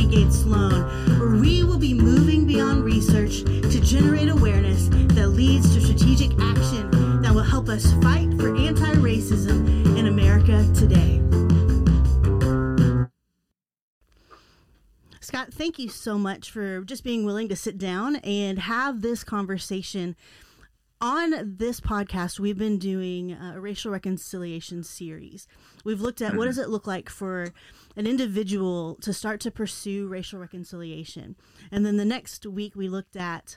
Trinity Gate Sloan, where we will be moving beyond research to generate awareness that leads to strategic action that will help us fight for anti racism in America today. Scott, thank you so much for just being willing to sit down and have this conversation on this podcast, we've been doing a racial reconciliation series. We've looked at what mm-hmm. does it look like for an individual to start to pursue racial reconciliation. And then the next week we looked at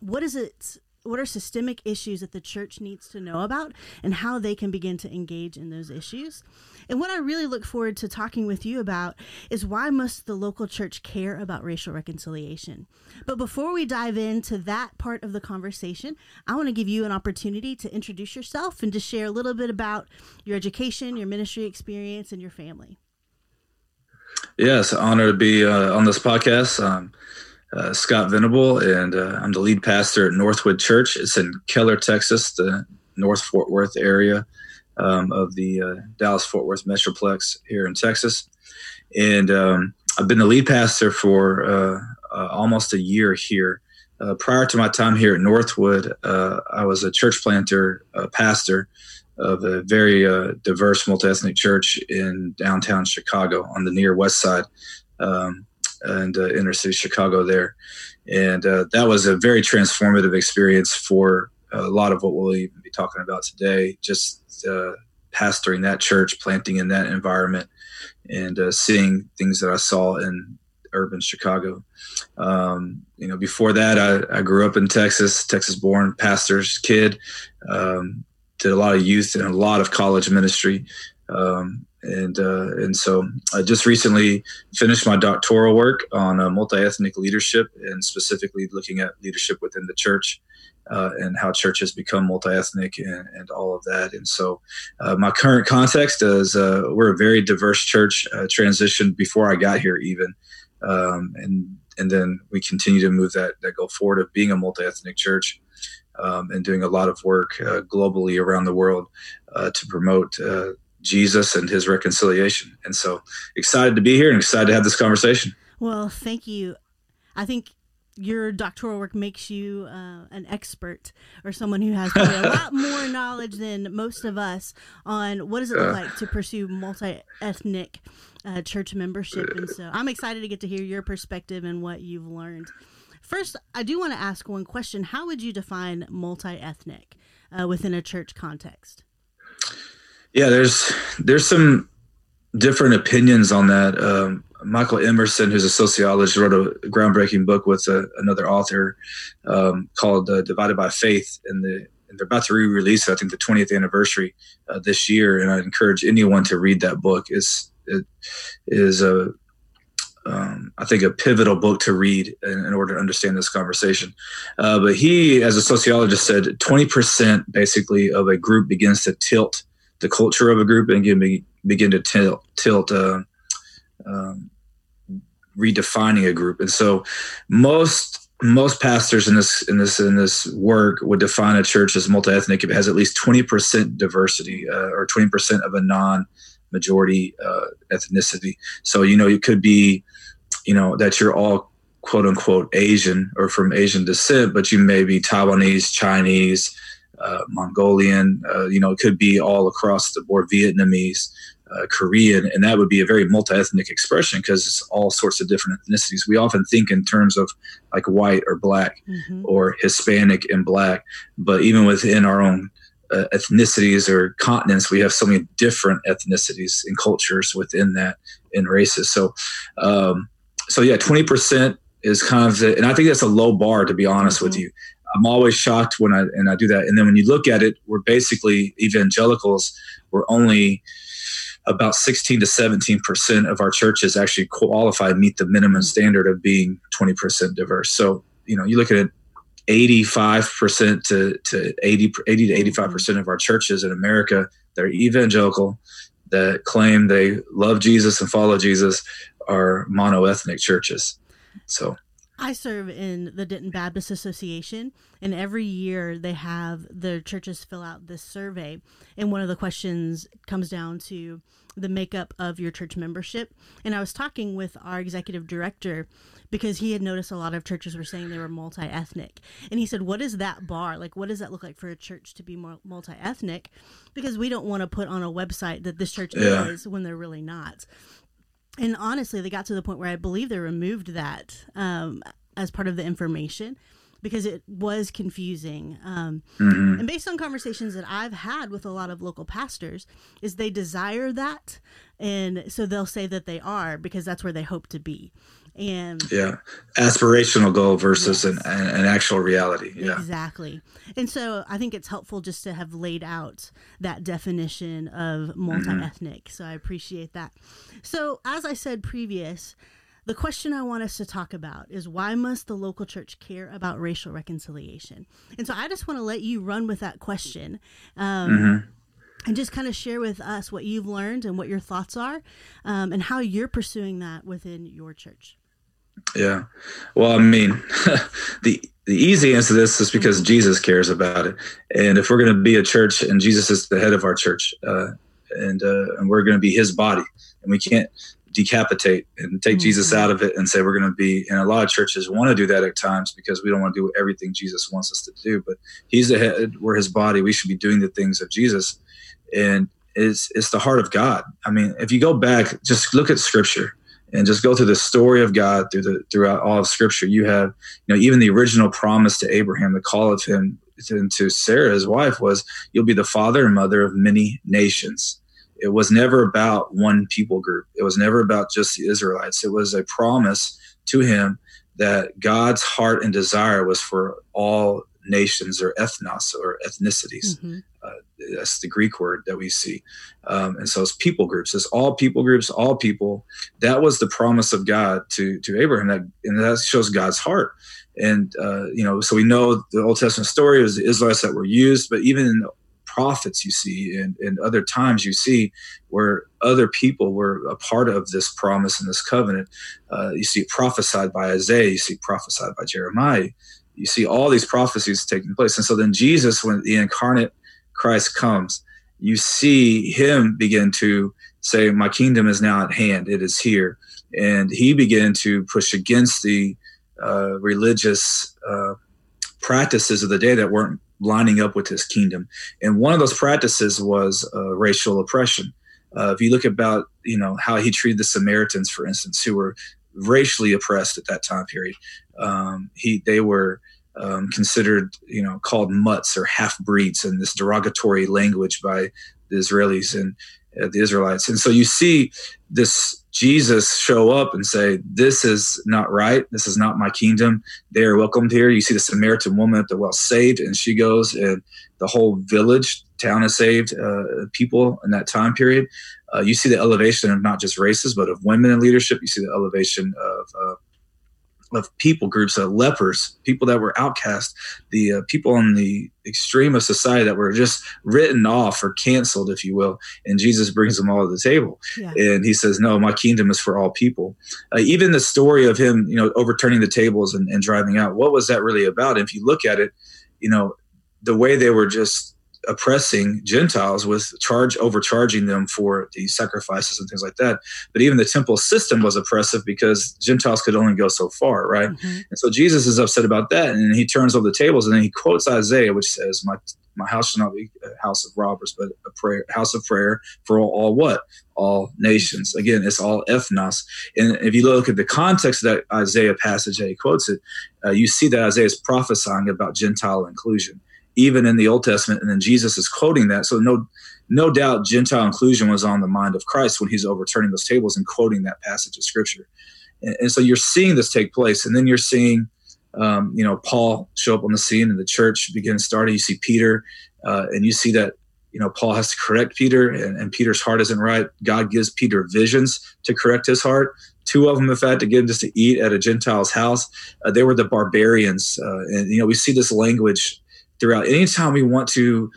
what is it what are systemic issues that the church needs to know about and how they can begin to engage in those issues. And what I really look forward to talking with you about is why must the local church care about racial reconciliation? But before we dive into that part of the conversation, I want to give you an opportunity to introduce yourself and to share a little bit about your education, your ministry experience, and your family. Yes, honor to be uh, on this podcast. Uh, Scott Venable, and uh, I'm the lead pastor at Northwood Church. It's in Keller, Texas, the North Fort Worth area um, of the uh, Dallas Fort Worth Metroplex here in Texas. And um, I've been the lead pastor for uh, uh, almost a year here. Uh, prior to my time here at Northwood, I was a church planter, pastor of a very diverse multi ethnic church in downtown Chicago on the near west side. Um, and uh, inner city Chicago there, and uh, that was a very transformative experience for a lot of what we'll even be talking about today. Just uh, pastoring that church, planting in that environment, and uh, seeing things that I saw in urban Chicago. Um, you know, before that, I, I, grew up in Texas, Texas-born pastor's kid. Um, did a lot of youth and a lot of college ministry. Um, and uh, and so I just recently finished my doctoral work on uh, multi-ethnic leadership and specifically looking at leadership within the church uh, and how churches become multi-ethnic and, and all of that. And so uh, my current context is uh, we're a very diverse church. Uh, transitioned before I got here even, um, and and then we continue to move that that go forward of being a multi-ethnic church. Um, and doing a lot of work globally around the world to promote Jesus and his reconciliation. And so excited to be here and excited to have this conversation. Well, thank you. I think your doctoral work makes you uh, an expert or someone who has a lot more knowledge than most of us on what does it look like to pursue multi-ethnic uh, church membership and so i'm excited to get to hear your perspective and what you've learned first i do want to ask one question how would you define multi-ethnic uh, within a church context yeah, there's there's some different opinions on that. Um, Michael Emerson, who's a sociologist, wrote a groundbreaking book with a, uh, another author um, called uh, "Divided by Faith," and, the, and they're about to re-release, I think, the 20th anniversary uh, this year. And I encourage anyone to read that book. is it is a um, I think a pivotal book to read in, in order to understand this conversation. Uh, but he, as a sociologist, said 20% basically of a group begins to tilt the culture of a group and begin, begin to tilt, tilt uh, um, redefining a group. And so most most pastors in this in this in this work would define a church as multi-ethnic if it has at least 20% diversity uh, or 20% of a non-majority uh, ethnicity. So you know it could be you know that you're all quote unquote Asian or from Asian descent, but you may be Taiwanese, Chinese, uh, Mongolian, uh, you know, it could be all across the board, Vietnamese, uh, Korean, and that would be a very multi-ethnic expression because it's all sorts of different ethnicities. We often think in terms of like white or black mm-hmm. or Hispanic and black, but even within our own uh, ethnicities or continents, we have so many different ethnicities and cultures within that and races. So, um, so yeah, twenty percent is kind of, the, and I think that's a low bar to be honest mm-hmm. with you. I'm always shocked when I and I do that. And then when you look at it, we're basically evangelicals. We're only about 16 to 17 percent of our churches actually qualify meet the minimum standard of being 20 percent diverse. So you know, you look at it, 85 percent to to 80 80 to 85 percent of our churches in America they're evangelical that claim they love Jesus and follow Jesus are monoethnic churches. So I serve in the Denton Baptist Association, and every year they have the churches fill out this survey. And one of the questions comes down to the makeup of your church membership. And I was talking with our executive director because he had noticed a lot of churches were saying they were multi ethnic. And he said, What is that bar? Like, what does that look like for a church to be multi ethnic? Because we don't want to put on a website that this church yeah. is when they're really not and honestly, they got to the point where I believe they removed that um, as part of the information because it was confusing. Um, mm-hmm. And based on conversations that I've had with a lot of local pastors, is they desire that, and so they'll say that they are because that's where they hope to be. And yeah, aspirational goal versus yes. an, an actual reality. Yeah, exactly. And so I think it's helpful just to have laid out that definition of multi-ethnic. Mm-hmm. So I appreciate that. So as I said previous, the question I want us to talk about is why must the local church care about racial reconciliation? And so I just want to let you run with that question. Um, mm-hmm and just kind of share with us what you've learned and what your thoughts are um, and how you're pursuing that within your church. Yeah. Well, I mean, the the easy answer to this is because. Jesus cares about it, and if we're going to be a church and Jesus is the head of our church, uh, and uh, and we're going to be His body, and we can't decapitate and take mm-hmm. Jesus out of it and say we're going to be. And a lot of churches want to do that at times because we don't want to do everything Jesus wants us to do. But He's the head, we're His body. We should be doing the things of Jesus, and it's it's the heart of God. I mean, if you go back, just look at Scripture and just go through the story of God through the throughout all of Scripture. You have, you know, even the original promise to Abraham, the call of him to, Sarah, his wife, was, "You'll be the father and mother of many nations." It was never about one people group. It was never about just the Israelites. It was a promise to him that God's heart and desire was for all nations or ethnos or ethnicities. Mm-hmm. Uh, that's the Greek word that we see. Um, and so it's people groups. It's all people groups, all people. That was the promise of God to to Abraham. That and that shows God's heart. And uh, you know, so we know the Old Testament story is the Israelites that were used, but even in the prophets you see and, and other times you see where other people were a part of this promise and this covenant. Uh, you see prophesied by Isaiah, you see prophesied by Jeremiah, you see all these prophecies taking place. And so then Jesus, when the incarnate Christ comes, you see him begin to say, My kingdom is now at hand, it is here. And he began to push against the uh, religious uh, practices of the day that weren't lining up with his kingdom. And one of those practices was uh, racial oppression. Uh, if you look about, you know, how he treated the Samaritans, for instance, who were racially oppressed at that time period, um, he they were um, considered, you know, called mutts or half breeds in this derogatory language by the Israelis and uh, the Israelites. And so you see this Jesus show up and say, This is not right. This is not my kingdom. They are welcomed here. You see the Samaritan woman at the well saved, and she goes, and the whole village, town is saved, uh, people in that time period. Uh, you see the elevation of not just races, but of women in leadership. You see the elevation of uh, of people groups, uh, lepers, people that were outcast, the uh, people on the extreme of society that were just written off or canceled, if you will. And Jesus brings them all to the table, yeah. and he says, "No, my kingdom is for all people." Uh, even the story of him, you know, overturning the tables and, and driving out. What was that really about? If you look at it, you know, the way they were just oppressing Gentiles was charge overcharging them for the sacrifices and things like that. But even the temple system was oppressive because Gentiles could only go so far, right? Mm-hmm. And so Jesus is upset about that, and he turns over the tables, and then he quotes Isaiah, which says, "My my house shall not be a house of robbers, but a prayer house of prayer for all, all what." All nations. Again, it's all ethnos. And if you look at the context of that Isaiah passage that he quotes it, uh, you see that Isaiah is prophesying about Gentile inclusion even in the Old Testament, and then Jesus is quoting that. So no, no doubt, Gentile inclusion was on the mind of Christ when he's overturning those tables and quoting that passage of Scripture. And, and so you're seeing this take place, and then you're seeing, um, you know, Paul show up on the scene, and the church begins starting. You see Peter, uh, and you see that you know Paul has to correct Peter, and, and Peter's heart isn't right. God gives Peter visions to correct his heart two of them in fact to get him just to eat at a gentile's house uh, they were the barbarians uh, and you know we see this language throughout. Anytime we want to,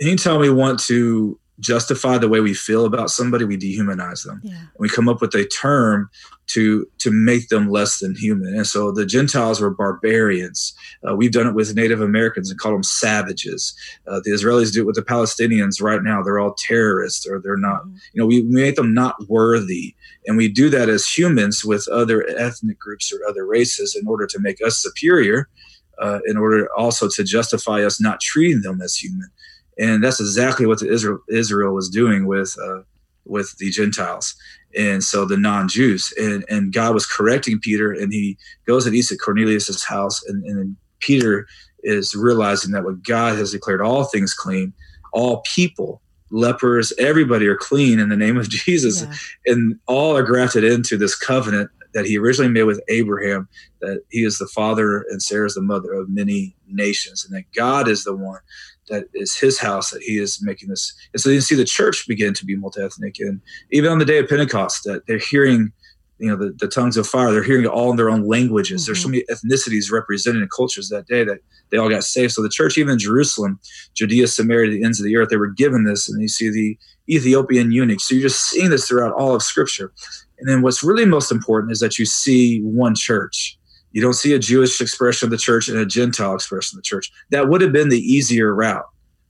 anytime we want to justify the way we feel about somebody, we dehumanize them. Yeah. We come up with a term to to make them less than human. And so the Gentiles were barbarians. Uh, we've done it with Native Americans and call them savages. Uh, the Israelis do it with the Palestinians right now. They're all terrorists or they're not. Mhm. You know, we, we make them not worthy, and we do that as humans with other ethnic groups or other races in order to make us superior. Uh, in order also to justify us not treating them as human, and that's exactly what the Israel Israel was doing with uh, with the Gentiles and so the non-Jews and and God was correcting Peter and he goes and eats at Cornelius's house and, and then Peter is realizing that what God has declared all things clean, all people, lepers, everybody are clean in the name of Jesus, Yeah. and all are grafted into this covenant that he originally made with Abraham, that he is the father and Sarah is the mother of many nations, and that God is the one that is his house that he is making this. And so you see the church begin to be multi-ethnic, and even on the day of Pentecost, that they're hearing, you know, the, the tongues of fire. They're hearing it all in their own languages. There's so mm-hmm. many ethnicities represented in cultures that day that they all got saved. So the church, even in Jerusalem, Judea, Samaria, the ends of the earth, they were given this. And you see the Ethiopian eunuch. So you're just seeing this throughout all of Scripture. And then what's really most important is that you see one church. You don't see a Jewish expression of the church and a Gentile expression of the church. That would have been the easier route.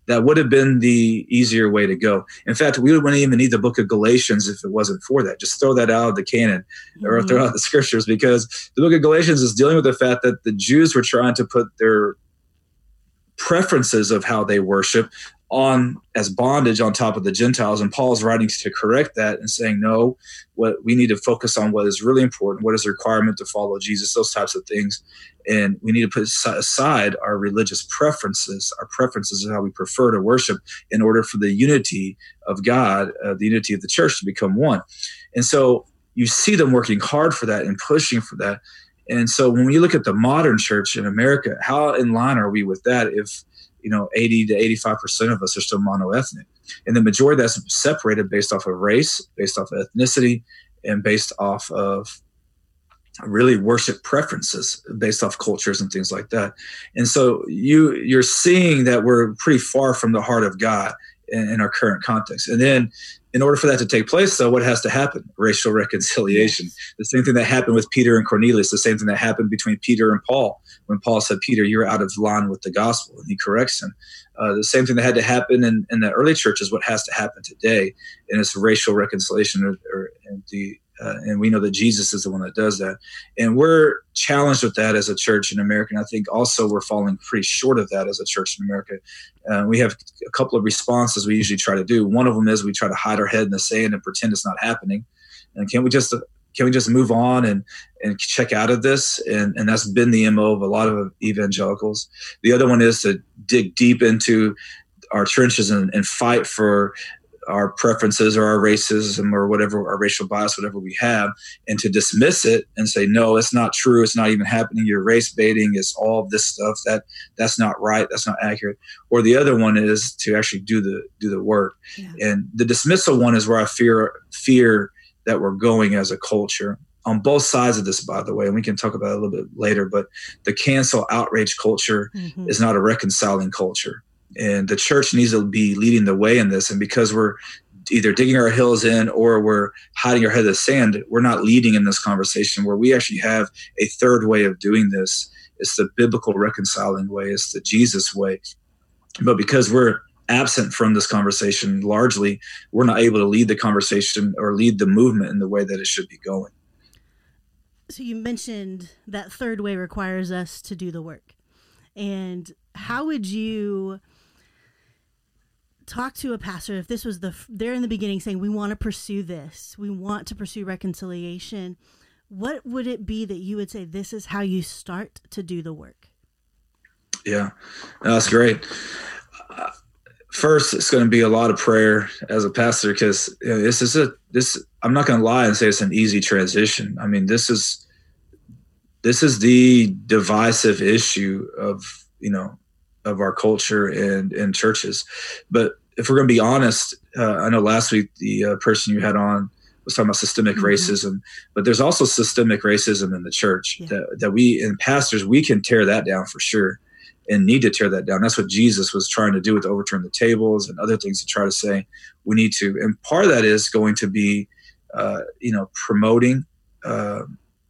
That would have been the easier way to go. In fact, we wouldn't even need the book of Galatians if it wasn't for that. Just throw that out of the canon or Mhm. throw out the scriptures because the book of Galatians is dealing with the fact that the Jews were trying to put their preferences of how they worship on as bondage on top of the Gentiles. And Paul's writing to correct that and saying, no, what we need to focus on what is really important, what is the requirement to follow Jesus, those types of things. And we need to put aside our religious preferences, our preferences of how we prefer to worship in order for the unity of God, uh, the unity of the church to become one. And so you see them working hard for that and pushing for that. And so when you look at the modern church in America, how in line are we with that if you know 80 to 85 percent of us are still monoethnic. And the majority that's separated based off of race based off of ethnicity and based off of really worship preferences based off cultures and things like that. And so you you're seeing that we're pretty far from the heart of god in, in our current context and then in order for that to take place though what has to happen racial reconciliation the same thing that happened with peter and cornelius the same thing that happened between peter and paul when Paul said, Peter, you're out of line with the gospel, and he corrects him. Uh, the same thing that had to happen in, in, the early church is what has to happen today, and it's racial reconciliation. Or, or and, the, uh, and we know that Jesus is the one that does that. And we're challenged with that as a church in America. And I think also we're falling pretty short of that as a church in America. Uh, we have a couple of responses we usually try to do. One of them is we try to hide our head in the sand and pretend it's not happening. And can we just can we just move on and and check out of this and and that's been the mo of a lot of evangelicals the other one is to dig deep into our trenches and, and fight for our preferences or our racism or whatever our racial bias whatever we have and to dismiss it and say no it's not true it's not even happening you're race baiting it's all this stuff that that's not right that's not accurate or the other one is to actually do the do the work Yeah. and the dismissal one is where i fear fear that we're going as a culture on both sides of this, by the way, and we can talk about it a little bit later. But the cancel outrage culture Mhm. is not a reconciling culture, and the church needs to be leading the way in this. And because we're either digging our heels in or we're hiding our head in the sand, we're not leading in this conversation where we actually have a third way of doing this. It's the biblical reconciling way. It's the Jesus way. But because we're absent from this conversation largely we're not able to lead the conversation or lead the movement in the way that it should be going So you mentioned that third way requires us to do the work. And how would you talk to a pastor if this was the they're in the beginning saying we want to pursue this, we want to pursue reconciliation, what would it be that you would say this is how you start to do the work? yeah. That's great. Uh, first it's going to be a lot of prayer as a pastor because you know, this is a this i'm not going to lie and say it's an easy transition. I mean this is this is the divisive issue of you know of our culture and and churches but if we're going to be honest uh, i know last week the uh, person you had on was talking about systemic Mhm. racism but there's also systemic racism in the church Yeah. that, that we in pastors we can tear that down for sure and need to tear that down. That's what Jesus was trying to do with overturn the tables and other things to try to say we need to. And part of that is going to be, uh, you know, promoting uh,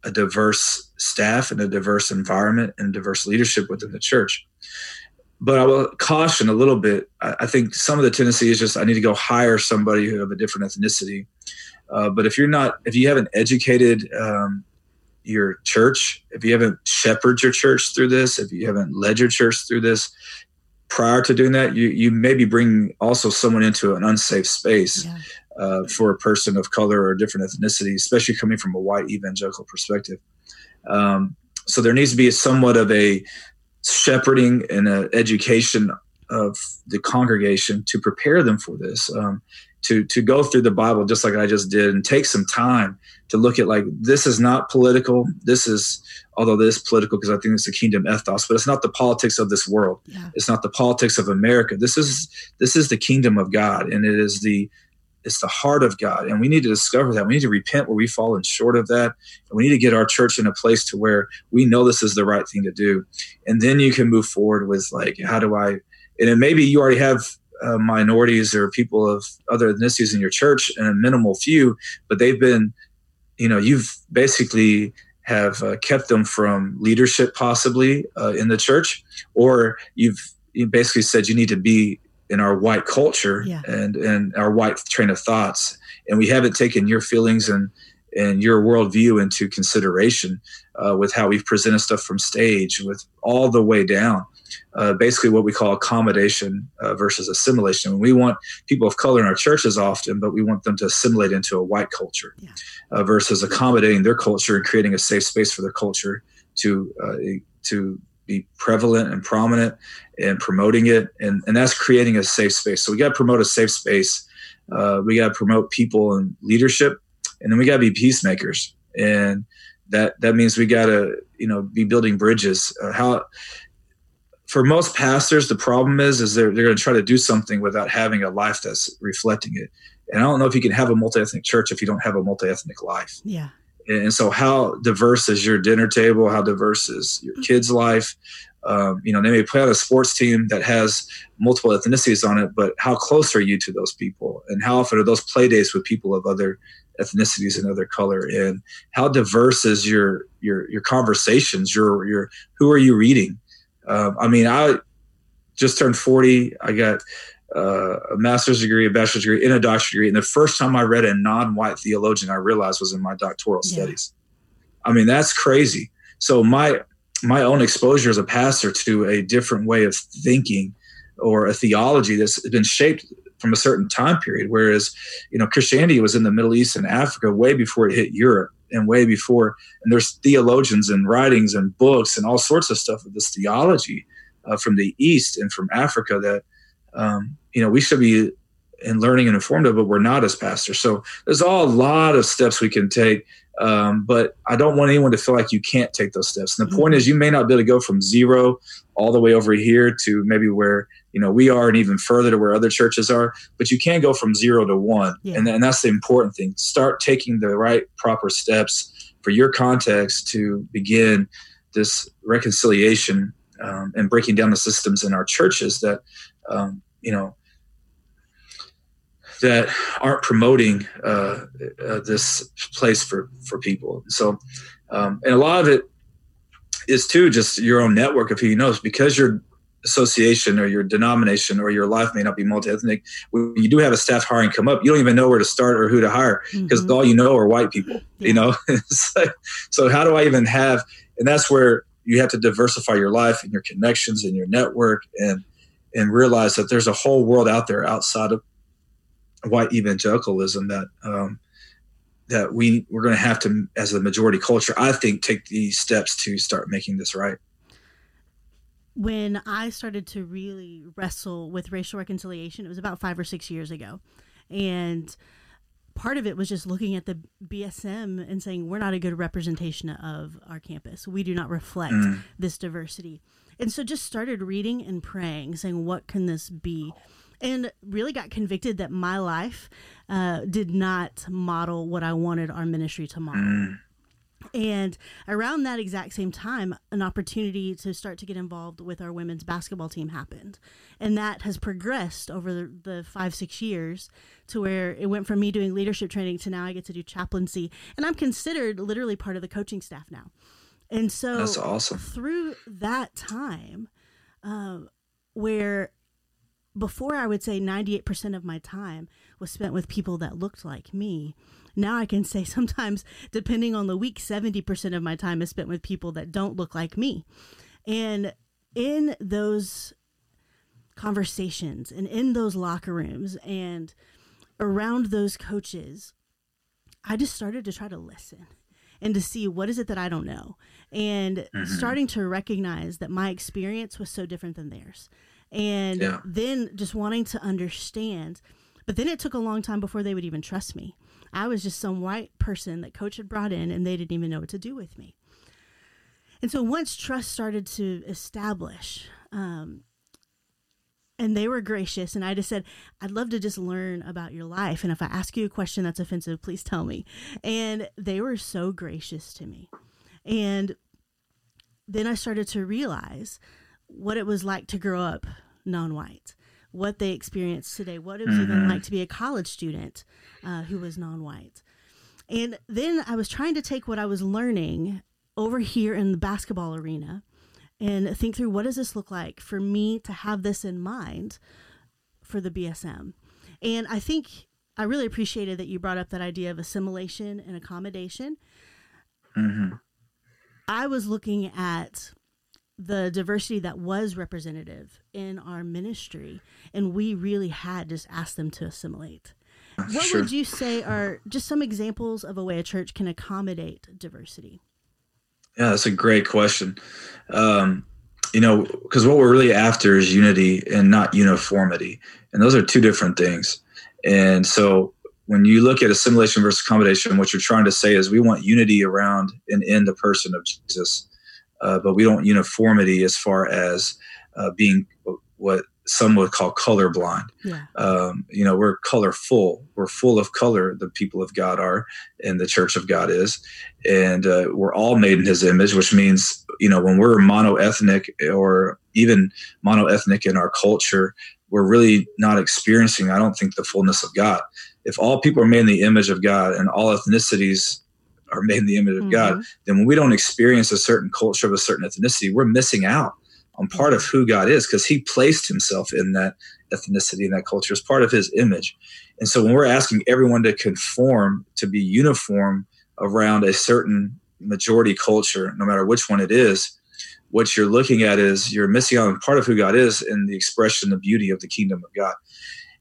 a diverse staff and a diverse environment and diverse leadership within the church. But I will caution a little bit. I, I think some of the tendency is just I need to go hire somebody who have a different ethnicity. Uh, but if you're not, if you haven't educated um, your church, if you haven't shepherded your church through this, if you haven't led your church through this, prior to doing that, you you maybe bring also someone into an unsafe space yeah. uh, for a person of color or different ethnicity, especially coming from a white evangelical perspective. Um, so there needs to be somewhat of a shepherding and an education of the congregation to prepare them for this. Um, to to go through the Bible just like I just did and take some time to look at like this is not political. This is although this is political because I think it's the kingdom ethos, but it's not the politics of this world. Yeah. It's not the politics of America. This is this is the kingdom of God, and it is the it's the heart of God, and we need to discover that. We need to repent where we've fallen short of that, and we need to get our church in a place to where we know this is the right thing to do, and then you can move forward with like, how do I? And maybe you already have uh, minorities or people of other ethnicities in your church and a minimal few, but they've been, you know, you've basically have uh, kept them from leadership possibly uh, in the church, or you've you basically said you need to be in our white culture yeah. and and our white train of thoughts, and we haven't taken your feelings and and your worldview into consideration uh, with how we've presented stuff from stage, with all the way down uh, basically what we call accommodation uh, versus assimilation. We want people of color in our churches often, but we want them to assimilate into a white culture yeah. uh, versus accommodating their culture and creating a safe space for their culture to uh, to be prevalent and prominent and promoting it, and and that's creating a safe space. So we got to promote a safe space. Uh, we got to promote people and leadership, and then we got to be peacemakers and that that means we got to you know be building bridges uh, how for most pastors, the problem is is they're they're going to try to do something without having a life that's reflecting it. And I don't know if you can have a multi ethnic church if you don't have a multi ethnic life. Yeah. And so, how diverse is your dinner table? How diverse is your kids' life? Um, you know, they may play on a sports team that has multiple ethnicities on it, but how close are you to those people? And how often are those play dates with people of other ethnicities and other color? And how diverse is your your your conversations? Your your who are you reading? Um, I mean, I just turned 40. I got uh, a master's degree, a bachelor's degree, and a doctorate degree. And the first time I read a non-white theologian, I realized was in my doctoral yeah. studies. I mean, that's crazy. So my my own exposure as a pastor to a different way of thinking or a theology that's been shaped from a certain time period. Whereas, you know, Christianity was in the Middle East and Africa way before it hit Europe and way before. And there's theologians and writings and books and all sorts of stuff of this theology uh, from the East and from Africa that um, you know we should be in learning and informed of, but we're not as pastors. So there's all a lot of steps we can take. Um, but I don't want anyone to feel like you can't take those steps. And the point mm-hmm. is, you may not be able to go from zero all the way over here to maybe where you know we are and even further to where other churches are but you can go from zero to one yeah. and, and that's the important thing start taking the right proper steps for your context to begin this reconciliation um, and breaking down the systems in our churches that um, you know that aren't promoting uh, uh, this place for for people so um, and a lot of it is too just your own network of who you know because your association or your denomination or your life may not be multi-ethnic when you do have a staff hiring come up you don't even know where to start or who to hire because mm-hmm. all you know are white people yeah. you know so how do i even have and that's where you have to diversify your life and your connections and your network and and realize that there's a whole world out there outside of white evangelicalism that um, that we we're going to have to, as a majority culture, I think, take these steps to start making this right. When I started to really wrestle with racial reconciliation, it was about five or six years ago, and part of it was just looking at the BSM and saying we're not a good representation of our campus. We do not reflect mm. this diversity. And so just started reading and praying, saying, what can this be? and really got convicted that my life uh, did not model what I wanted our ministry to model. Mm. And around that exact same time, an opportunity to start to get involved with our women's basketball team happened. And that has progressed over the, the, five, six years to where it went from me doing leadership training to now I get to do chaplaincy. And I'm considered literally part of the coaching staff now. And so that's awesome. Through that time, uh, where before I would say 98% of my time was spent with people that looked like me. Now I can say sometimes, depending on the week, 70% of my time is spent with people that don't look like me. And in those conversations and in those locker rooms and around those coaches, I just started to try to listen and to see what is it that I don't know and mm-hmm. starting to recognize that my experience was so different than theirs and yeah. then just wanting to understand. But then it took a long time before they would even trust me. I was just some white person that coach had brought in and they didn't even know what to do with me. And so once trust started to establish, um, and they were gracious, and I just said, I'd love to just learn about your life. And if I ask you a question that's offensive, please tell me. And they were so gracious to me. And then I started to realize what it was like to grow up non white, what they experienced today, what it was mm-hmm. even like to be a college student uh, who was non white. And then I was trying to take what I was learning over here in the basketball arena and think through what does this look like for me to have this in mind for the BSM. And I think I really appreciated that you brought up that idea of assimilation and accommodation. Mm-hmm. I was looking at the diversity that was representative in our ministry and we really had just asked them to assimilate what sure. would you say are just some examples of a way a church can accommodate diversity yeah that's a great question. Um, you know because what we're really after is unity and not uniformity and those are two different things. And so when you look at assimilation versus accommodation what you're trying to say is we want unity around and in the person of jesus uh, but we don't uniformity as far as uh, being what some would call colorblind. Yeah. Um, you know, we're colorful. We're full of color. The people of God are, and the Church of God is, and uh, we're all made in His image, which means you know when we're monoethnic or even monoethnic in our culture, we're really not experiencing. I don't think the fullness of God. If all people are made in the image of God and all ethnicities are made in the image of mm-hmm. God, then when we don't experience a certain culture of a certain ethnicity, we're missing out on part of who God is because He placed Himself in that ethnicity and that culture as part of His image. And so when we're asking everyone to conform, to be uniform around a certain majority culture, no matter which one it is, what you're looking at is you're missing out on part of who God is in the expression, the beauty of the kingdom of God.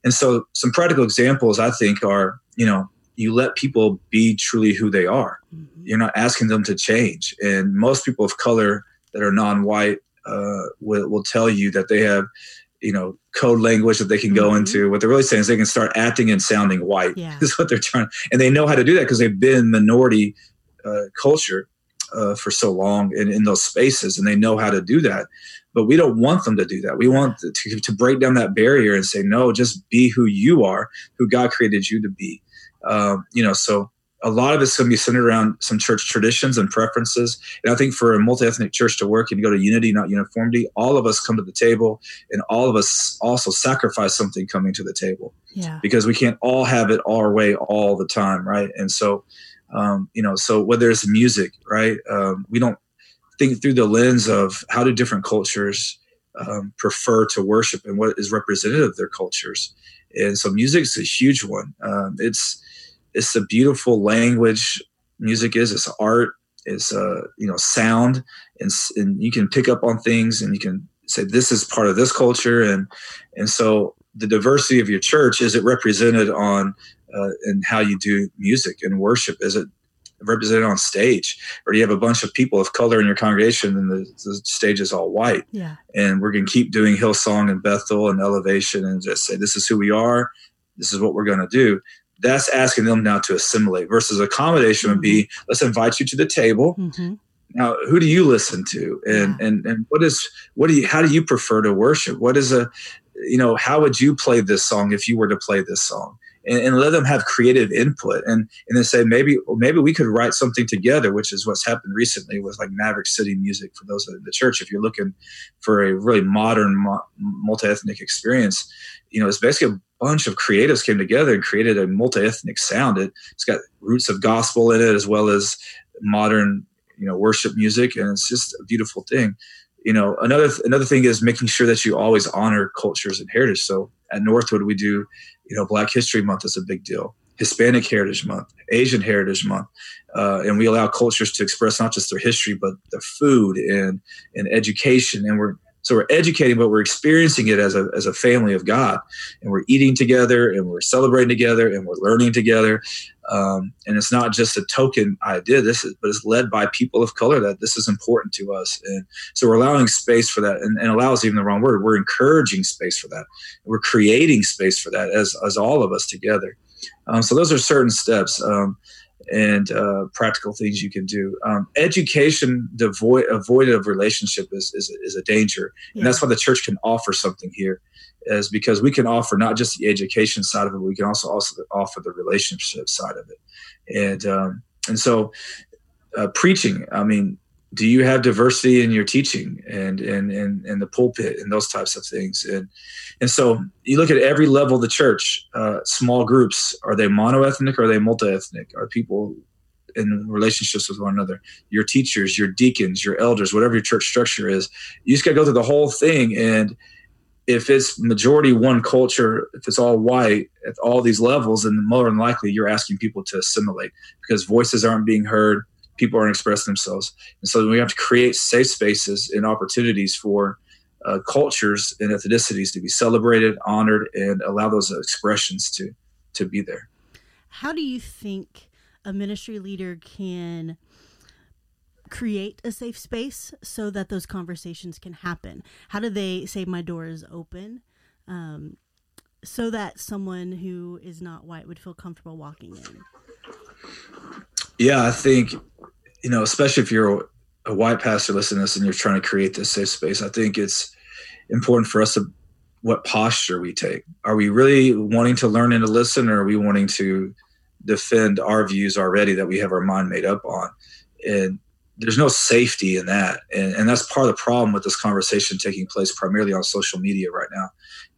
And so some practical examples I think are, you know, you let people be truly who they are. Mm-hmm. You're not asking them to change. And most people of color that are non-white uh, will, will tell you that they have, you know, code language that they can mm-hmm. go into. What they're really saying is they can start acting and sounding white. Yeah. Is what they're trying, and they know how to do that because they've been minority uh, culture uh, for so long in, in those spaces, and they know how to do that. But we don't want them to do that. We want to, to break down that barrier and say, no, just be who you are, who God created you to be um, you know, so a lot of it's going to be centered around some church traditions and preferences. And I think for a multi ethnic church to work and go to unity, not uniformity, all of us come to the table and all of us also sacrifice something coming to the table. Yeah. Because we can't all have it our way all the time, right? And so, um, you know, so whether it's music, right? Um, we don't think through the lens of how do different cultures um, prefer to worship and what is representative of their cultures. And so music is a huge one. Um, it's it's a beautiful language. Music is it's art. It's uh, you know sound, and, and you can pick up on things, and you can say this is part of this culture, and and so the diversity of your church is it represented on uh, in how you do music and worship? Is it represented on stage, or do you have a bunch of people of color in your congregation and the, the stage is all white? Yeah. And we're going to keep doing Hillsong and Bethel and Elevation and just say this is who we are, this is what we're going to do that's asking them now to assimilate versus accommodation mm-hmm. would be mm-hmm. let's invite you to the table mm-hmm. now who do you listen to and yeah. and and what is what do you how do you prefer to worship what is a you know how would you play this song if you were to play this song and, and, let them have creative input and and then say maybe maybe we could write something together which is what's happened recently with like maverick city music for those in the church if you're looking for a really modern multi-ethnic experience you know it's basically a bunch of creatives came together and created a multi-ethnic sound. It, it's got roots of gospel in it as well as modern you know worship music and it's just a beautiful thing. You know another another thing is making sure that you always honor cultures and heritage. So at northwood we do you know black history month is a big deal hispanic heritage month asian heritage month uh, and we allow cultures to express not just their history but their food and and education. And we're so we're educating, but we're experiencing it as a, as a family of God. And we're eating together and we're celebrating together and we're learning together. Um, and it's not just a token idea, this is, but it's led by people of color that this is important to us. And so we're allowing space for that and, and allows even the wrong word. We're encouraging space for that. We're creating space for that as, as all of us together. Um, so those are certain steps. Um, and uh, practical things you can do. Um, education devoid avoid of relationship is, is, is a danger, yeah. and that's why the church can offer something here, is because we can offer not just the education side of it, we can also also offer the relationship side of it, and um, and so uh, preaching. I mean, do you have diversity in your teaching and and and, and the pulpit and those types of things? And and so you look at every level of the church uh, small groups are they monoethnic or are they multi-ethnic? Are people in relationships with one another? Your teachers your deacons your elders whatever your church structure is you just got to go through the whole thing. And if it's majority one culture if it's all white at all these levels then more than likely you're asking people to assimilate because voices aren't being heard people aren't expressing themselves. And so we have to create safe spaces and opportunities for uh, cultures and ethnicities to be celebrated, honored, and allow those expressions to to be there. How do you think a ministry leader can create a safe space so that those conversations can happen? How do they say my door is open? Um, so that someone who is not white would feel comfortable walking in. Yeah, I think you know, especially if you're a, white pastor listening to this and you're trying to create this safe space, I think it's important for us to what posture we take. Are we really wanting to learn and to listen, or are we wanting to defend our views already that we have our mind made up on? And there's no safety in that. And, and that's part of the problem with this conversation taking place primarily on social media right now,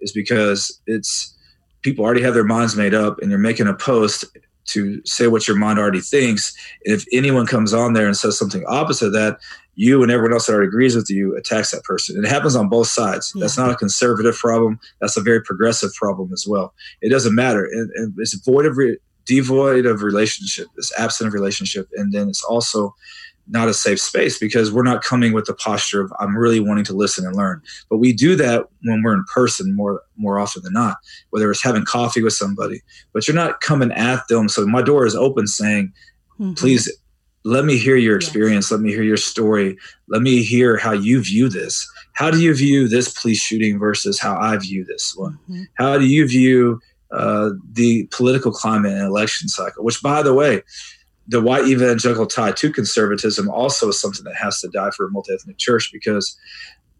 is because it's people already have their minds made up and you're making a post to say what your mind already thinks. And if anyone comes on there and says something opposite of that, you and everyone else that already agrees with you attacks that person. And it happens on both sides. Yeah. That's not a conservative problem. That's a very progressive problem as well. It doesn't matter. And, and it's void of re- devoid of relationship. It's absent of relationship, and then it's also not a safe space because we're not coming with the posture of I'm really wanting to listen and learn. But we do that when we're in person more more often than not, whether it's having coffee with somebody. But you're not coming at them. So my door is open saying, mm-hmm. please let me hear your experience. Yes. Let me hear your story. Let me hear how you view this. How do you view this police shooting versus how I view this one? Mm-hmm. How do you view uh, the political climate and election cycle? Which, by the way, the white evangelical tie to conservatism also is something that has to die for a multi-ethnic church because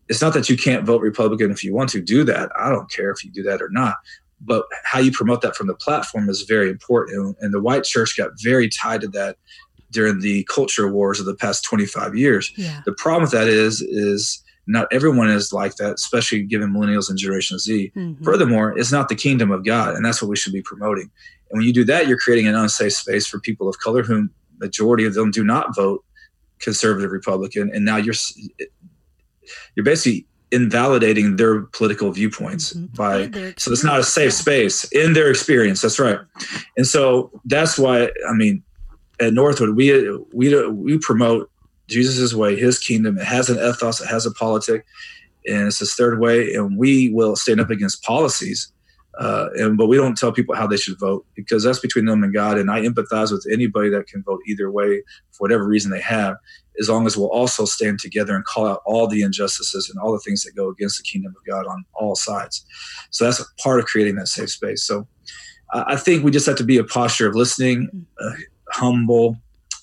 it's not that you can't vote Republican if you want to do that. I don't care if you do that or not. But how you promote that from the platform is very important. And the white church got very tied to that during the culture wars of the past 25 years. Yeah. The problem with that is, is not everyone is like that, especially given millennials and Generation Z. Mm-hmm. Furthermore, it's not the kingdom of God, and that's what we should be promoting. And when you do that, you're creating an unsafe space for people of color, whom majority of them do not vote conservative Republican, and now you're you're basically invalidating their political viewpoints mm-hmm. by so it's not a safe space in their experience. That's right, and so that's why I mean at Northwood we we we promote Jesus's way, His kingdom. It has an ethos, it has a politic, and it's His third way, and we will stand up against policies uh, and but we don't tell people how they should vote because that's between them and God. And I empathize with anybody that can vote either way for whatever reason they have, as long as we'll also stand together and call out all the injustices and all the things that go against the kingdom of God on all sides. So that's a part of creating that safe space. So I think we just have to be a posture of listening, uh, humble,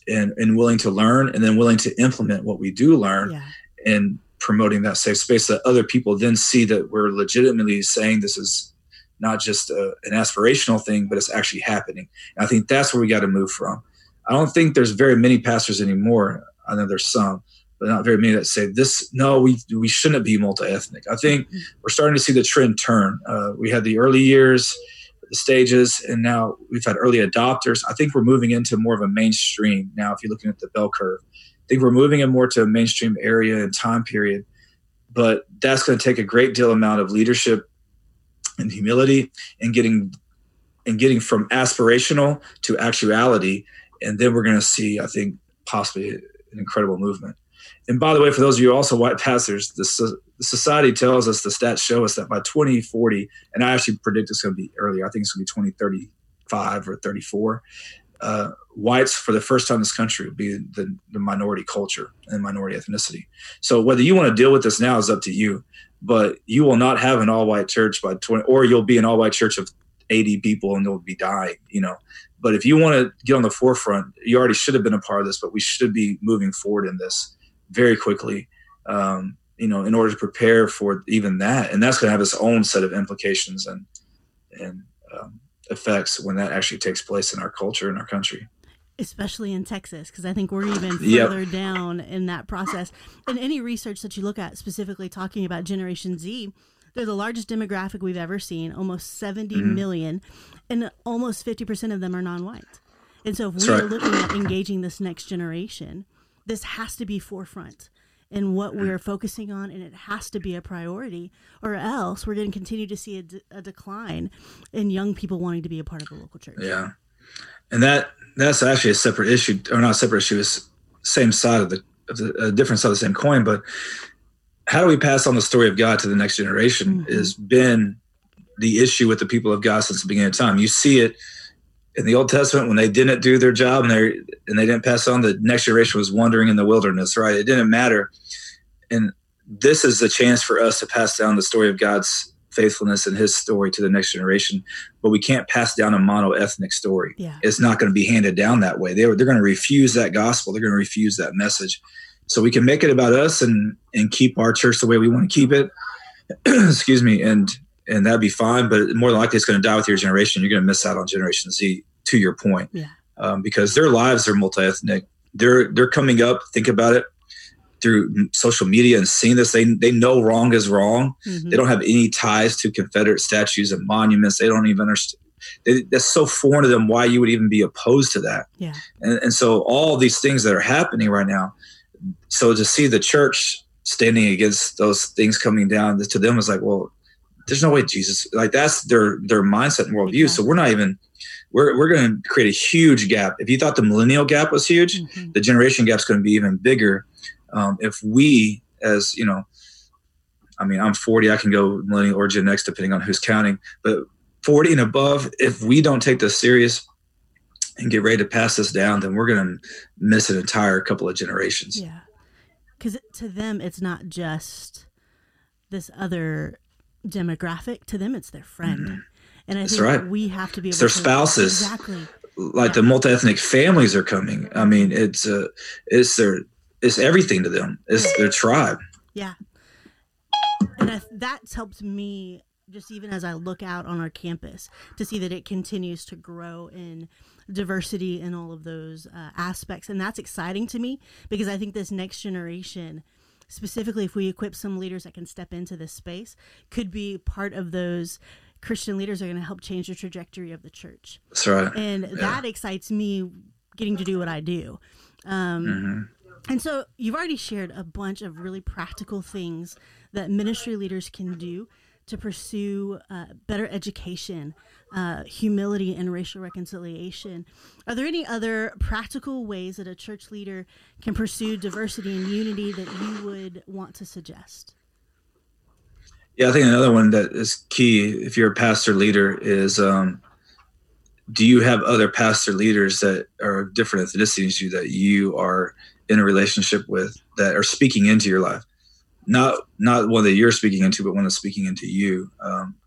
and, and willing to learn, and then willing to implement what we do learn, yeah. and promoting that safe space that other people then see that we're legitimately saying this is not just a, an aspirational thing, but it's actually happening. And I think that's where we got to move from. I don't think there's very many pastors anymore. I know there's some, but not very many that say this. No, we we shouldn't be multi-ethnic. I think mm-hmm. we're starting to see the trend turn. Uh, we had the early years, the stages, and now we've had early adopters. I think we're moving into more of a mainstream now. If you're looking at the bell curve, I think we're moving in more to a mainstream area and time period. But that's going to take a great deal amount of leadership and humility and getting and getting from aspirational to actuality. And then we're going to see i think possibly an incredible movement. And by the way for those of you also white pastors the, the society tells us the stats show us that by 2040 and i actually predict it's going to be earlier i think it's going to be 2035 or 34 uh, whites for the first time in this country will be the, the minority culture and minority ethnicity. So whether you want to deal with this now is up to you but you will not have an all white church by 20 or you'll be an all white church of 80 people and they'll be dying you know. But if you want to get on the forefront you already should have been a part of this but we should be moving forward in this very quickly um, you know in order to prepare for even that. And that's going to have its own set of implications and and um, effects when that actually takes place in our culture in our country especially in Texas, because I think we're even further yep. down in that process. And any research that you look at, specifically talking about Generation Z, they're the largest demographic we've ever seen, almost seventy mm-hmm. million, and almost 50% of them are non white. And so if we're right. looking at engaging this next generation, this has to be forefront in what we're focusing on, and it has to be a priority, or else we're going to continue to see a, a decline in young people wanting to be a part of the local church. Yeah. And that that's actually a separate issue, or not a separate issue. It's same side of the, of the a different side of the same coin. But how do we pass on the story of God to the next generation? Mm-hmm. Has been the issue with the people of God since the beginning of time. You see it in the Old Testament when they didn't do their job and they and they didn't pass on. The next generation was wandering in the wilderness. Right? It didn't matter. And this is the chance for us to pass down the story of God's faithfulness and his story to the next generation. But we can't pass down a mono ethnic story. Yeah. It's not going to be handed down that way. They're, they're going to refuse that gospel. They're going to refuse that message. So we can make it about us and, and keep our church the way we want to keep it. Excuse me. And, and that'd be fine. But more than likely it's going to die with your generation. You're going to miss out on generation Z to your point. Yeah. Um, because their lives are multi-ethnic. They're, they're coming up. Think about it through social media and seeing this, they they know wrong is wrong. Mm-hmm. They don't have any ties to Confederate statues and monuments. They don't even understand. They, that's so foreign to them. Why you would even be opposed to that? Yeah. And, and so all these things that are happening right now. So to see the church standing against those things coming down to them is like, well, there's no way Jesus like that's their their mindset and worldview. Exactly. So we're not even we're we're going to create a huge gap. If you thought the millennial gap was huge, mm-hmm. the generation gap is going to be even bigger um, if we as you know i mean i'm 40 i can go millennial or gen x depending on who's counting but 40 and above if we don't take this serious and get ready to pass this down then we're going to miss an entire couple of generations yeah because to them it's not just this other demographic to them it's their friend mm-hmm. and i That's think right. we have to be it's their spouses exactly like yeah. the multi-ethnic families are coming i mean it's uh it's their it's everything to them. It's their tribe. Yeah, and I, that's helped me just even as I look out on our campus to see that it continues to grow in diversity and all of those uh, aspects, and that's exciting to me because I think this next generation specifically if we equip some leaders that can step into this space could be part of those christian leaders are going to help change the trajectory of the church that's right and yeah. that excites me getting to do what i do um, mm-hmm. And so you've already shared a bunch of really practical things that ministry leaders can do to pursue uh, better education, uh, humility, and racial reconciliation. Are there any other practical ways that a church leader can pursue diversity and unity that you would want to suggest? Yeah, I think another one that is key if you're a pastor leader is um, do you have other pastor leaders that are different ethnicities you that you are in a relationship with that are speaking into your life? Not not one that you're speaking into but one that's speaking into you.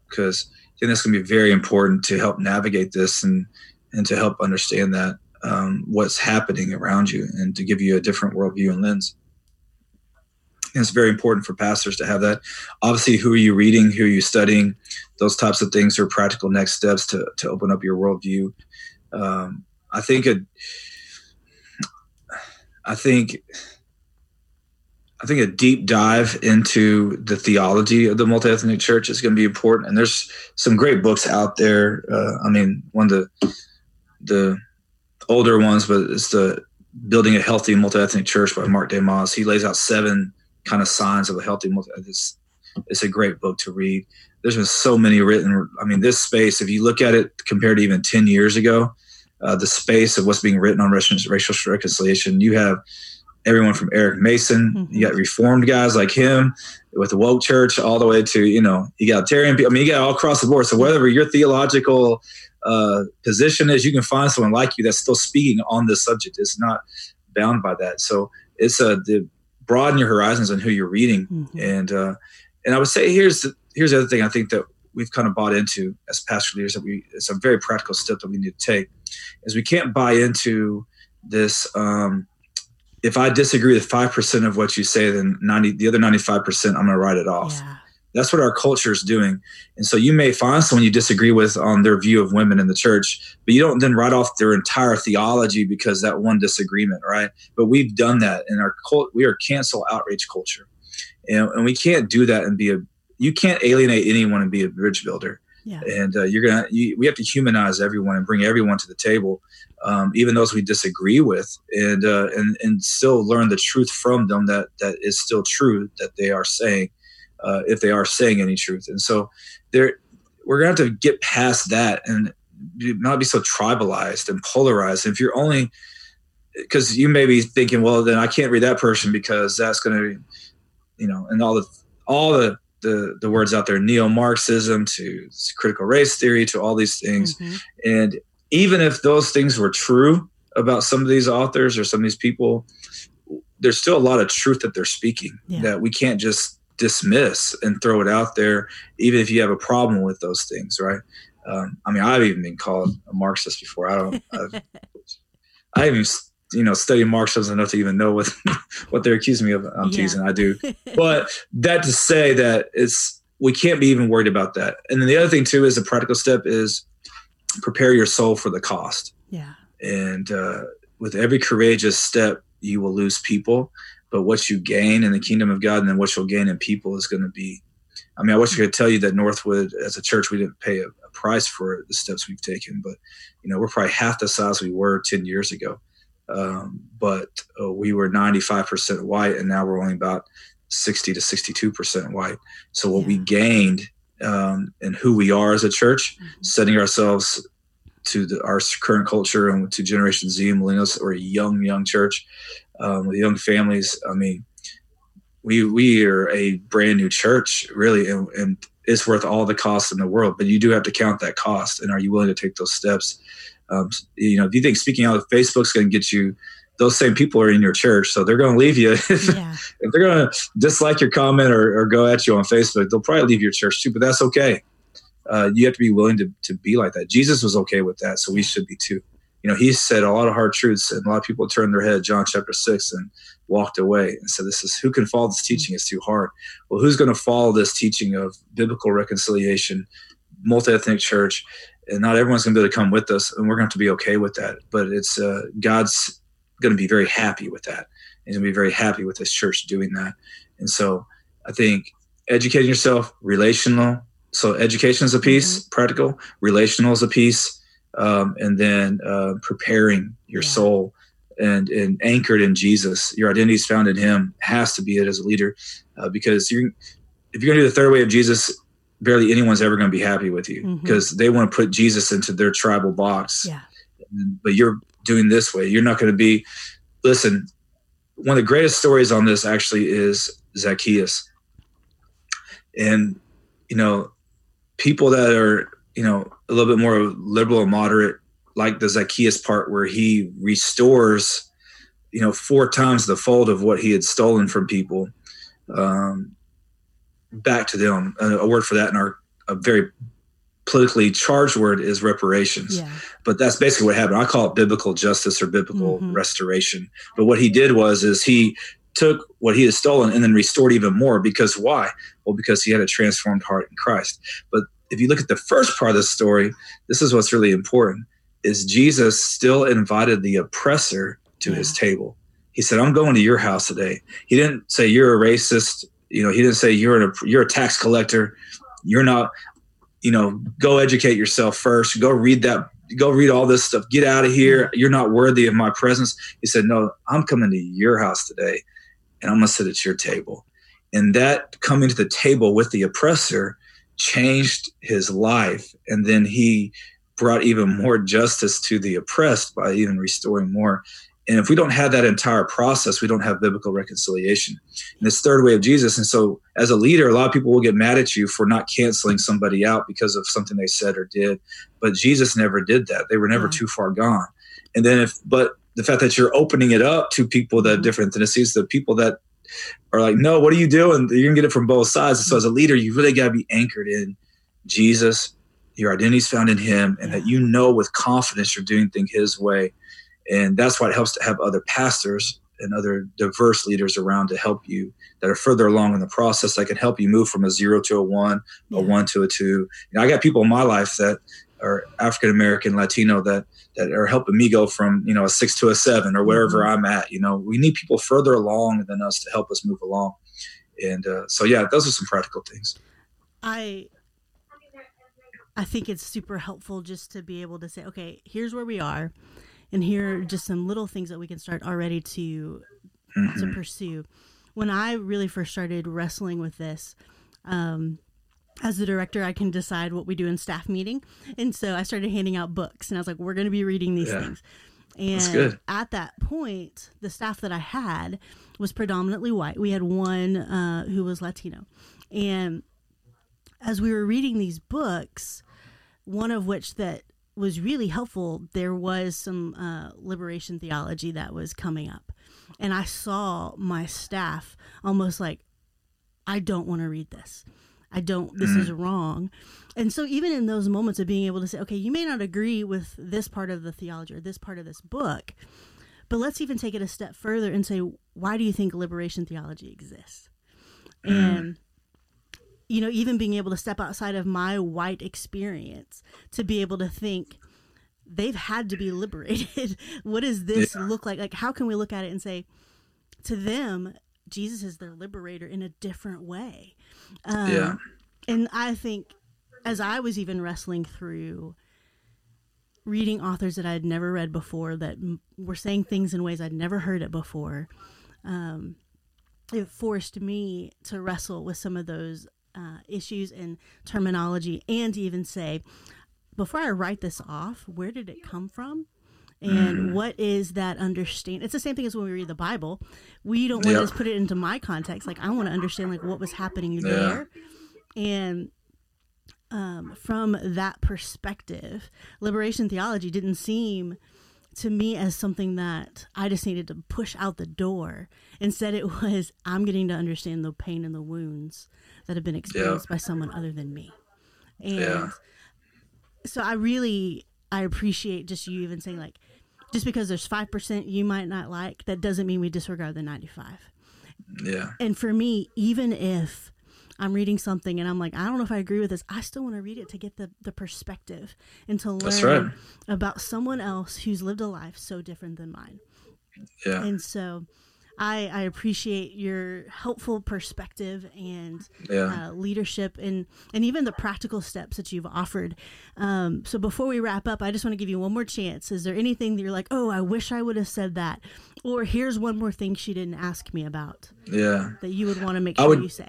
Because um, i think that's going to be very important to help navigate this and and to help understand that um, what's happening around you and to give you a different worldview and lens And it's very important for pastors to have that. Obviously, who are you reading? Who are you studying? Those types of things are practical next steps to, to open up your worldview. Um, I think a, I think I think a deep dive into the theology of the multi-ethnic church is going to be important. And there's some great books out there. Uh, I mean, one of the the older ones, but it's the Building a Healthy Multi-Ethnic Church by Mark DeYmaz. He lays out seven kind of signs of a healthy multi. It's, it's a great book to read. There's been so many written. I mean, this space, if you look at it compared to even 10 years ago, uh, the space of what's being written on racial, racial reconciliation, you have – everyone from Eric Mason. Mm-hmm. You got reformed guys like him with the woke church, all the way to you know egalitarian people. I mean, you got all across the board. So whatever your theological uh, position is, you can find someone like you that's still speaking on this subject. It's not bound by that. So it's a uh, the, broaden your horizons on who you're reading, mm-hmm. and uh, and I would say here's the, here's the other thing I think that we've kind of bought into as pastor leaders that we it's a very practical step that we need to take is we can't buy into this um, if I disagree with five percent of what you say, then ninety the other ninety five percent I'm gonna write it off. Yeah. That's what our culture is doing. And so you may find someone you disagree with on their view of women in the church, but you don't then write off their entire theology because that one disagreement, right? But we've done that in our cult. We are cancel outrage culture, and, and we can't do that and be a. You can't alienate anyone and be a bridge builder. Yeah. And uh, you're gonna. You, we have to humanize everyone and bring everyone to the table um, even those we disagree with, and uh, and and still learn the truth from them that that is still true that they are saying, uh, if they are saying any truth. And so, there we're gonna have to get past that and not be so tribalized and polarized. If you're only because you may be thinking, well, then I can't read that person because that's going to, you know, and all the all the the the words out there, neo Marxism to critical race theory to all these things, mm-hmm. and even if those things were true about some of these authors or some of these people, there's still a lot of truth that they're speaking yeah. that we can't just dismiss and throw it out there, even if you have a problem with those things, right? Um, I mean, I've even been called a Marxist before. I don't. I've, I even you know study Marxism enough to even know what what they're accusing me of. I'm yeah. teasing. I do, but that to say that it's we can't be even worried about that. And then the other thing too is a practical step is prepare your soul for the cost. Yeah. And uh, with every courageous step, you will lose people, but what you gain in the kingdom of God and then what you'll gain in people is going to be. I mean, I wish I could tell you that Northwood, as a church, we didn't pay a, a price for the steps we've taken, but you know, we're probably half the size we were ten years ago. Um, but uh, we were 95% white, and now we're only about 60 to 62% white. So what yeah. we gained um, and who we are as a church, mm-hmm. setting ourselves to the, our current culture and to Generation Z and millennials or a young, young church um, with young families. I mean, we we are a brand new church, really, and, and it's worth all the cost in the world. But you do have to count that cost, and are you willing to take those steps? Um, you know, if you think speaking out of Facebook's going to get you those same people are in your church, so they're going to leave you. if, yeah. if they're going to dislike your comment or, or, go at you on Facebook, they'll probably leave your church too. But that's okay. Uh, you have to be willing to to be like that. Jesus was okay with that, so we should be too. You know, he said a lot of hard truths, and a lot of people turned their head. John chapter six and walked away and said, "This is who can follow this teaching? It's too hard." Well, who's going to follow this teaching of biblical reconciliation, multi ethnic church? And not everyone's going to be able to come with us, and we're going to have to be okay with that. But it's uh, God's going to be very happy with that. He's going to be very happy with this church doing that. And so I think educating yourself, relational. So education is a piece, mm-hmm. practical. Relational is a piece, um, and then uh, preparing your yeah. soul and and anchored in Jesus. Your identity is found in Him. Has to be it as a leader, uh, because you if you're going to do the third way of Jesus, barely anyone's ever going to be happy with you mm-hmm. because they want to put Jesus into their tribal box. Yeah. But you're doing this way. You're not going to be, listen, one of the greatest stories on this actually is Zacchaeus. And, you know, people that are, you know, a little bit more liberal and moderate, like the Zacchaeus part where he restores, you know, four times the fold of what he had stolen from people um, back to them. A, a word for that in our a very politically charged word is reparations. Yeah. But that's basically what happened. I call it biblical justice or biblical mm-hmm. restoration. But what he did was is he took what he had stolen and then restored even more. Because why? Well, because he had a transformed heart in Christ. But if you look at the first part of the story, this is what's really important is Jesus still invited the oppressor to yeah. his table. He said, "I'm going to your house today." He didn't say you're a racist. You know, he didn't say you're a you're a tax collector. You're not. You know, go educate yourself first. Go read that. Go read all this stuff. Get out of here. You're not worthy of my presence. He said, "No, I'm coming to your house today, and I'm going to sit at your table." And that coming to the table with the oppressor changed his life, and then he brought even more justice to the oppressed by even restoring more. And if we don't have that entire process, we don't have biblical reconciliation. And this third way of Jesus. And so, as a leader, a lot of people will get mad at you for not canceling somebody out because of something they said or did. But Jesus never did that. They were never yeah. too far gone. And then, if, but the fact that you're opening it up to people that have mm. different tendencies, the people that are like, no, what are you doing? You're to get it from both sides. So, as a leader, you really got to be anchored in Jesus. Your identity is found in him and that you know with confidence you're doing things his way. And that's why it helps to have other pastors and other diverse leaders around to help you that are further along in the process that can help you move from a zero to a one a one to a two. You know, i got people in my life that are african american latino that that are helping me go from you know a six to a seven or wherever mm-hmm. i'm at you know we need people further along than us to help us move along and uh, so yeah those are some practical things i I think it's super helpful just to be able to say, okay, here's where we are, and here are just some little things that we can start already to mm-hmm. to pursue. When I really first started wrestling with this, um, as the director, I can decide what we do in staff meeting, and so I started handing out books, and I was like, we're going to be reading these yeah. things. And at that point, the staff that I had was predominantly white. We had one uh, who was Latino, and as we were reading these books, one of which that was really helpful there was some uh, liberation theology that was coming up and i saw my staff almost like i don't want to read this i don't this is mm. wrong and so even in those moments of being able to say okay you may not agree with this part of the theology or this part of this book but let's even take it a step further and say why do you think liberation theology exists mm. and you know, even being able to step outside of my white experience to be able to think they've had to be liberated. what does this yeah. look like? Like, how can we look at it and say, to them, Jesus is their liberator in a different way? Um, yeah. And I think as I was even wrestling through reading authors that I had never read before that were saying things in ways I'd never heard it before, um, it forced me to wrestle with some of those uh, issues and terminology and even say, before I write this off, where did it come from? And mm. what is that understand it's the same thing as when we read the bible we don't want to just put it into my context like i want to understand like what was happening yeah. there and um, from that perspective liberation theology didn't seem to me as something that i just needed to push out the door instead it was i'm getting to understand the pain and the wounds that have been experienced yeah. by someone other than me. And so I really I appreciate just you even saying like just because there's 5% you might not like that doesn't mean we disregard the 95. Yeah. And for me even if I'm reading something and I'm like, I don't know if I agree with this. I still want to read it to get the, the perspective and to learn right. about someone else who's lived a life so different than mine. Yeah. And so I, I appreciate your helpful perspective and yeah. uh, leadership and, and even the practical steps that you've offered. Um, so before we wrap up, I just want to give you one more chance. Is there anything that you're like, oh, I wish I would have said that? Or here's one more thing she didn't ask me about. Yeah. That you would want to make sure would, you say.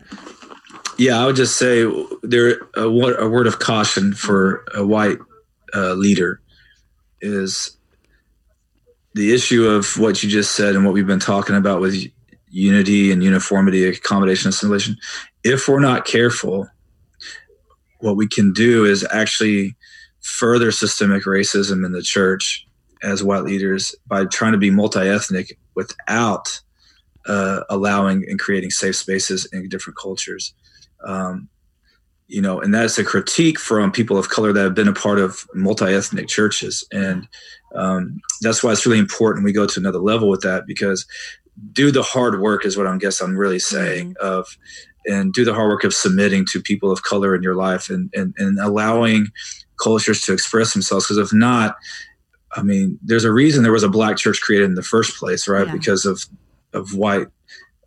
Yeah, I would just say there a, a word of caution for a white uh, leader is the issue of what you just said and what we've been talking about with unity and uniformity, accommodation, assimilation. If we're not careful, what we can do is actually further systemic racism in the church as white leaders by trying to be multi-ethnic without uh, allowing and creating safe spaces in different cultures. Um, you know, and that's a critique from people of color that have been a part of multi-ethnic churches, and um, that's why it's really important we go to another level with that because do the hard work is what I'm guess I'm really saying mm-hmm. of and do the hard work of submitting to people of color in your life and and, and allowing cultures to express themselves because if not I mean, there's a reason there was a black church created in the first place, right? Yeah. Because of of white,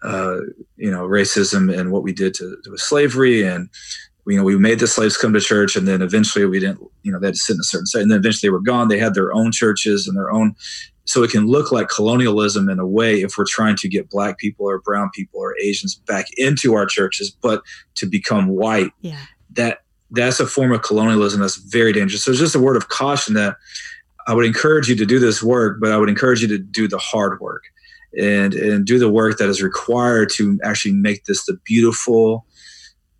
uh, you know, racism and what we did to, to slavery, and you know, we made the slaves come to church, and then eventually we didn't, you know, they had to sit in a certain state, and then eventually they were gone. They had their own churches and their own. So it can look like colonialism in a way if we're trying to get black people or brown people or Asians back into our churches, but to become white, yeah. that that's a form of colonialism that's very dangerous. So it's just a word of caution that I would encourage you to do this work, but I would encourage you to do the hard work and and do the work that is required to actually make this the beautiful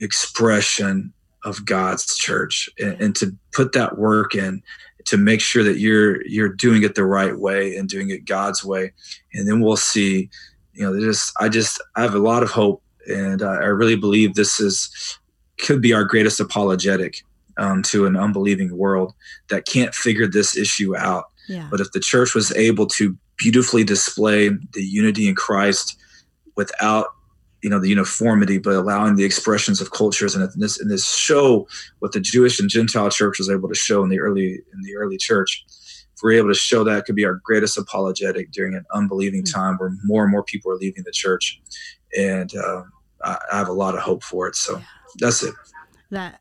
expression of God's church and, and to put that work in to make sure that you're you're doing it the right way and doing it God's way and then we'll see you know just I just I have a lot of hope and I, I really believe this is could be our greatest apologetic um, to an unbelieving world that can't figure this issue out. Yeah. But if the church was able to beautifully display the unity in Christ without you know the uniformity but allowing the expressions of cultures. And this and this show what the jewish and gentile church was able to show in the early in the early church if we're able to show that could be our greatest apologetic during an unbelieving mm-hmm. time where more and more people are leaving the church. And uh, I, I, have a lot of hope for it. So yeah. that's it. That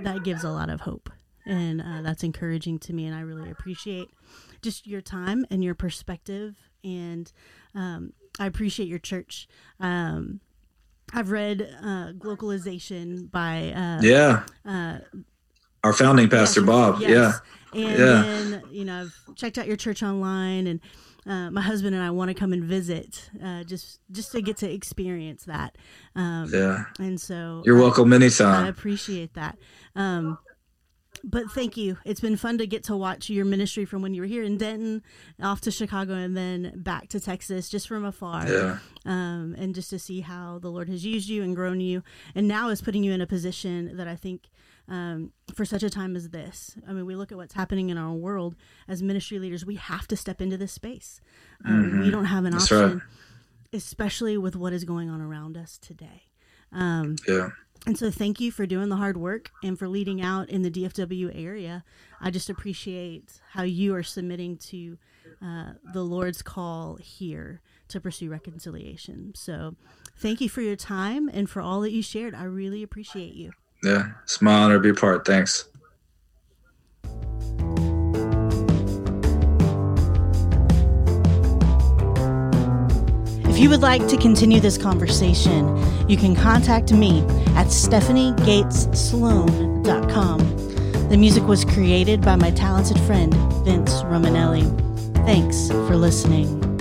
that gives a lot of hope. And uh, that's encouraging to me and i really appreciate just your time and your perspective. And um, i appreciate your church um, i've read uh, Glocalization by uh, yeah uh, our founding pastor yes, bob yes. yeah and yeah. then you know i've checked out your church online and uh, my husband and I want to come and visit, uh, just just to get to experience that. Um, yeah. And so you're welcome anytime. I appreciate that. Um, but thank you. It's been fun to get to watch your ministry from when you were here in Denton, off to Chicago, and then back to Texas, just from afar. Yeah. Um, and just to see how the Lord has used you and grown you, and now is putting you in a position that I think um, for such a time as this. I mean, we look at what's happening in our world as ministry leaders. We have to step into this space. Um, mm-hmm. We don't have an That's option, right. especially with what is going on around us today. Um, yeah. And so, thank you for doing the hard work and for leading out in the DFW area. I just appreciate how you are submitting to uh, the Lord's call here to pursue reconciliation. So, thank you for your time and for all that you shared. I really appreciate you. Yeah, it's my honor to be part. Thanks. If you would like to continue this conversation, you can contact me at stephaniegatessloan.com. The music was created by my talented friend, Vince Romanelli. Thanks for listening.